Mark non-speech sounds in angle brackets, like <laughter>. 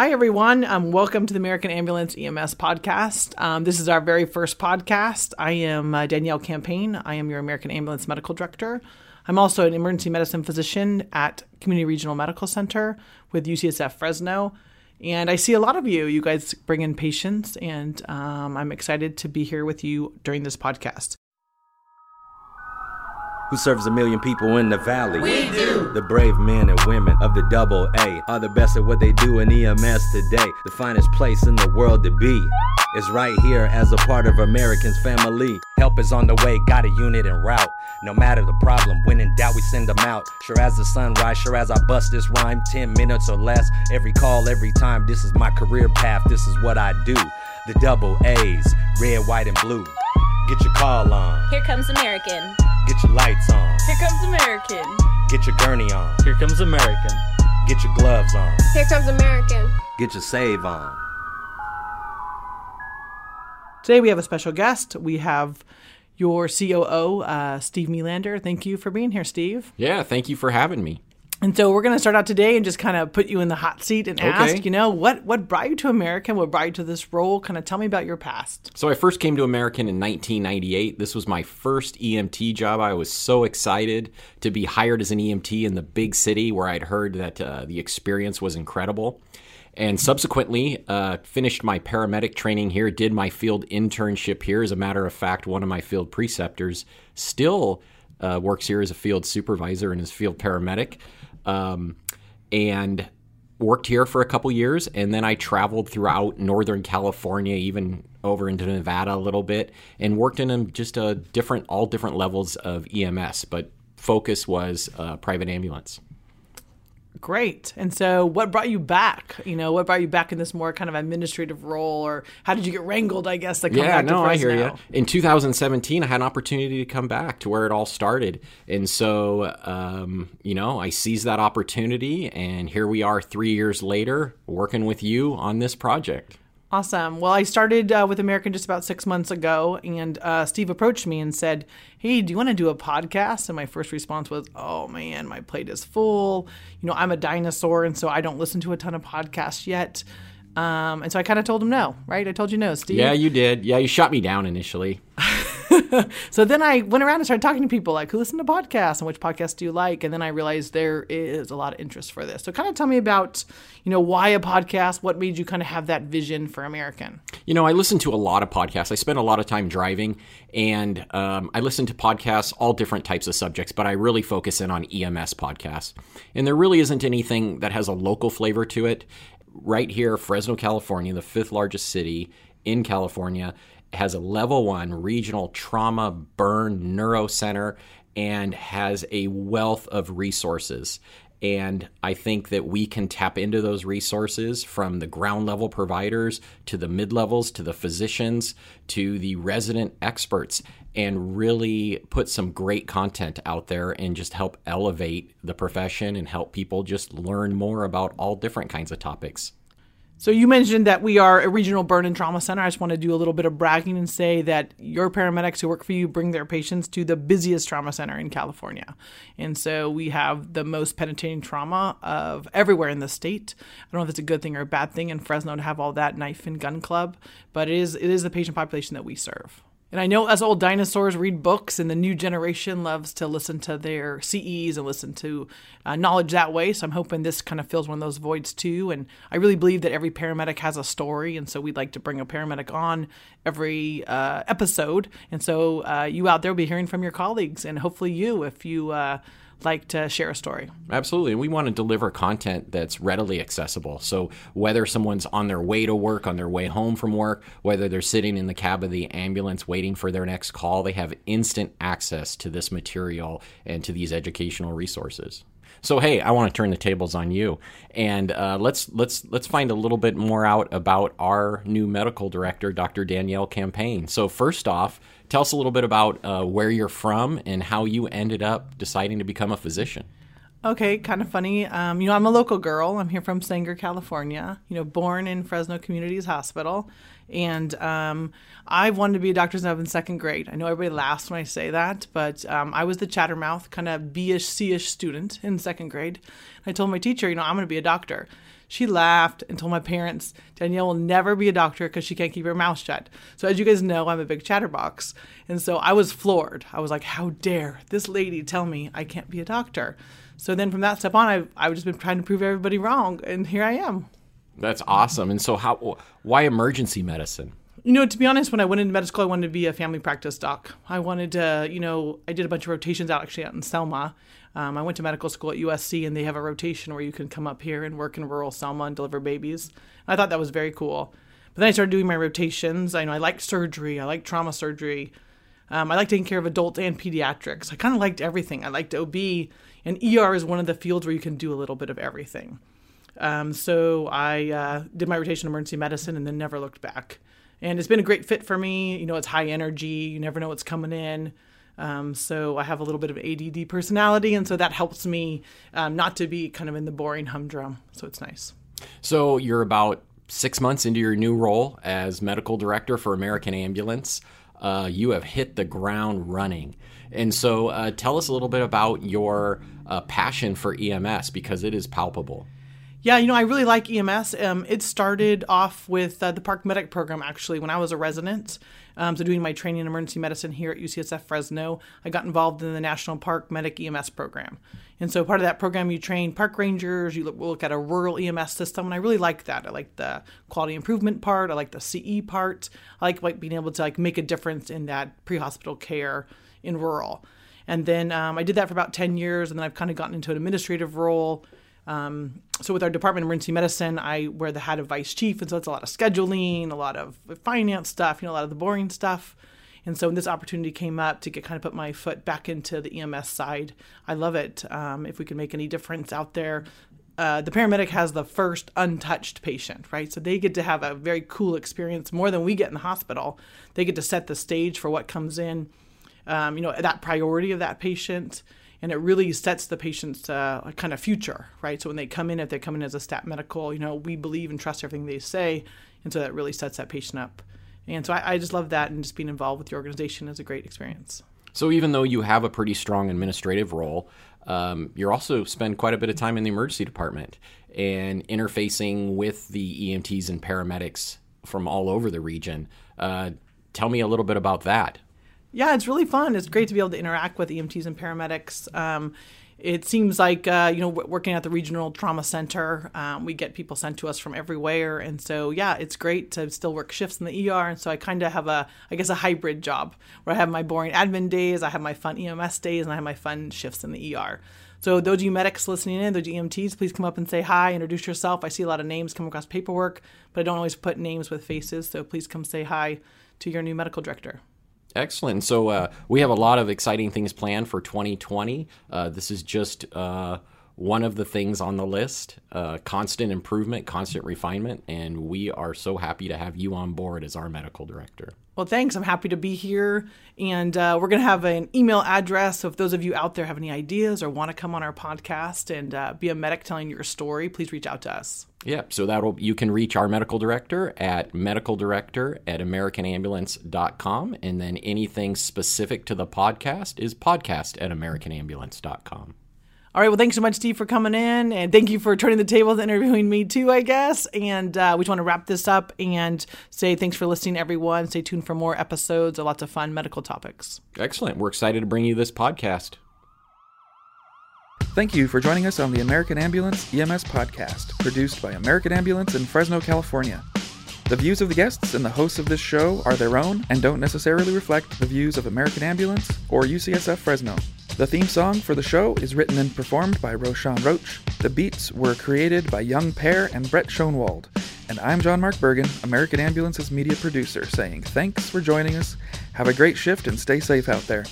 Hi, everyone. Um, welcome to the American Ambulance EMS podcast. Um, this is our very first podcast. I am uh, Danielle Campagne. I am your American Ambulance Medical Director. I'm also an emergency medicine physician at Community Regional Medical Center with UCSF Fresno. And I see a lot of you. You guys bring in patients, and um, I'm excited to be here with you during this podcast who serves a million people in the valley. We do. The brave men and women of the double A are the best at what they do in EMS today. The finest place in the world to be is right here as a part of Americans' family. Help is on the way, got a unit en route. No matter the problem, when in doubt, we send them out. Sure as the sunrise, sure as I bust this rhyme, 10 minutes or less. Every call, every time, this is my career path, this is what I do. The double A's, red, white, and blue. Get your call on. Here comes American. Get your lights on. Here comes American. Get your gurney on. Here comes American. Get your gloves on. Here comes American. Get your save on. Today we have a special guest. We have your COO, uh, Steve Melander. Thank you for being here, Steve. Yeah, thank you for having me. And so we're going to start out today and just kind of put you in the hot seat and Okay. ask, you know, what what brought you to American? What brought you to this role? Kind of tell me about your past. So I first came to American in 1998. This was my first EMT job. I was so excited to be hired as an EMT in the big city where I'd heard that uh, the experience was incredible. And subsequently, uh, finished my paramedic training here, did my field internship here. As a matter of fact, one of my field preceptors still uh, works here as a field supervisor and is field paramedic. Um, and worked here for a couple years and then I traveled throughout Northern California, even over into Nevada a little bit, and worked in just a different, all different levels of EMS, but focus was uh, private ambulance. Great. And so what brought you back? You know, what brought you back in this more kind of administrative role or how did you get wrangled, I guess, to come yeah, back to no, I hear Fresno? you. In 2017, I had an opportunity to come back to where it all started, and so um, you know, I seized that opportunity, and here we are, three years later, working with you on this project. Awesome. Well, I started uh, with American just about six months ago, and uh, Steve approached me and said, Hey, do you want to do a podcast? And my first response was, Oh man, my plate is full. You know, I'm a dinosaur, and so I don't listen to a ton of podcasts yet. Um, and so I kind of told him no, right? I told you no, Steve. Yeah, you did. Yeah, you shot me down initially. <laughs> <laughs> So then I went around and started talking to people like who listen to podcasts and which podcasts do you like? And then I realized there is a lot of interest for this. So kind of tell me about, you know, why a podcast? What made you kind of have that vision for American? You know, I listen to a lot of podcasts. I spend a lot of time driving, and um, I listen to podcasts, all different types of subjects, but I really focus in on EMS podcasts. And there really isn't anything that has a local flavor to it. Right here, Fresno, California, the fifth largest city in California, has a level one regional trauma burn neuro center and has a wealth of resources. And I think that we can tap into those resources from the ground level providers to the mid levels to the physicians to the resident experts and really put some great content out there and just help elevate the profession and help people just learn more about all different kinds of topics. So you mentioned that we are a regional burn and trauma center. I just want to do a little bit of bragging and say that your paramedics who work for you bring their patients to the busiest trauma center in California. And so we have the most penetrating trauma of everywhere in the state. I don't know if it's a good thing or a bad thing in Fresno to have all that knife and gun club, but it is it is the patient population that we serve. And I know us old dinosaurs read books, and the new generation loves to listen to their CEs and listen to uh, knowledge that way. So I'm hoping this kind of fills one of those voids too. And I really believe that every paramedic has a story, and so we'd like to bring a paramedic on every uh, episode. And so uh, you out there will be hearing from your colleagues, and hopefully you, if you uh, like to share a story. Absolutely. And we want to deliver content that's readily accessible. So whether someone's on their way to work, on their way home from work, whether they're sitting in the cab of the ambulance waiting for their next call, they have instant access to this material and to these educational resources. So hey, I want to turn the tables on you, and uh, let's let's let's find a little bit more out about our new medical director, Dr. Danielle Campagne. So first off, tell us a little bit about uh, where you're from and how you ended up deciding to become a physician. Okay, kind of funny. Um, you know, I'm a local girl. I'm here from Sanger, California. You know, born in Fresno Communities Hospital, and um, I wanted to be a doctor since I was in second grade. I know everybody laughs when I say that, but um, I was the chattermouth, kind of B-ish, C-ish student in second grade. I told my teacher, you know, I'm going to be a doctor. She laughed and told my parents Danielle will never be a doctor because she can't keep her mouth shut. So, as you guys know, I'm a big chatterbox. And so I was floored. I was like, how dare this lady tell me I can't be a doctor? So then from that step on, I've, I've just been trying to prove everybody wrong. And here I am. That's awesome. And so, how? Why emergency medicine? You know, to be honest, when I went into medical school, I wanted to be a family practice doc. I wanted to, you know, I did a bunch of rotations out actually out in Selma. Um, I went to medical school at USC, and they have a rotation where you can come up here and work in rural Selma and deliver babies. I thought that was very cool. But then I started doing my rotations. I know I like surgery. I like trauma surgery. Um, I like taking care of adults and pediatrics. I kind of liked everything. I liked OB, and ER is one of the fields where you can do a little bit of everything. Um, so I uh, did my rotation in emergency medicine and then never looked back and it's been a great fit for me. You know, it's high energy. You never know what's coming in. Um, so I have a little bit of ADD personality, and so that helps me um, not to be kind of in the boring humdrum. So it's nice. So you're about six months into your new role as medical director for American Ambulance. Uh, you have hit the ground running. And so uh, tell us a little bit about your uh, passion for EMS because it is palpable. Yeah, you know, I really like EMS. Um, it started off with uh, the Park Medic program, actually, when I was a resident. Um, so, doing my training in emergency medicine here at UCSF Fresno, I got involved in the National Park Medic EMS program. And so, part of that program, you train park rangers, you look, look at a rural EMS system, and I really like that. I like the quality improvement part, I like the CE part, I like, like being able to like make a difference in that pre hospital care in rural. And then um, I did that for about 10 years, and then I've kind of gotten into an administrative role. Um, so with our department of emergency medicine, I wear the hat of vice chief, and so it's a lot of scheduling, a lot of finance stuff, you know, a lot of the boring stuff. And so when this opportunity came up to get kind of put my foot back into the EMS side, I love it. Um, if we can make any difference out there, uh, the paramedic has the first untouched patient, right? So they get to have a very cool experience more than we get in the hospital. They get to set the stage for what comes in, um, you know, that priority of that patient and it really sets the patient's uh, kind of future, right? So when they come in, if they come in as a stat medical, you know, we believe and trust everything they say, and so that really sets that patient up. And so I, I just love that, and just being involved with the organization is a great experience. So even though you have a pretty strong administrative role, um, you also spend quite a bit of time in the emergency department and interfacing with the EMTs and paramedics from all over the region. Uh, tell me a little bit about that yeah, it's really fun. It's great to be able to interact with EMTs and paramedics. Um, it seems like uh, you know working at the regional trauma center um, we get people sent to us from everywhere. And so yeah it's great to still work shifts in the er and so i kind of have a i guess a hybrid job where i have my boring admin days i have my fun ems days and i have my fun shifts in the er so those you medics listening in those emts please come up and say hi introduce yourself. I see a lot of names come across paperwork but i don't always put names with faces. So please come say hi to your new medical director Excellent. So uh, we have a lot of exciting things planned for 2020. Uh, this is just uh, one of the things on the list uh, constant improvement, constant refinement. And we are so happy to have you on board as our medical director. Well, thanks. I'm happy to be here. And uh, we're going to have an email address. So if those of you out there have any ideas or want to come on our podcast and uh, be a medic telling your story, please reach out to us. Yeah, so that'll you can reach our medical director at medicaldirector at americanambulance.com. And then anything specific to the podcast is podcast at americanambulance.com. All right. Well, thanks so much, Steve, for coming in. And thank you for turning the tables and interviewing me, too, I guess. And uh, we just want to wrap this up and say thanks for listening, everyone. Stay tuned for more episodes of lots of fun medical topics. Excellent. We're excited to bring you this podcast. Thank you for joining us on the American Ambulance EMS podcast, produced by American Ambulance in Fresno, California. The views of the guests and the hosts of this show are their own and don't necessarily reflect the views of American Ambulance or UCSF Fresno. The theme song for the show is written and performed by Roshan Roach. The beats were created by Young Pear and Brett Schoenwald. And I'm John Mark Bergen, American Ambulance's media producer, saying thanks for joining us. Have a great shift and stay safe out there.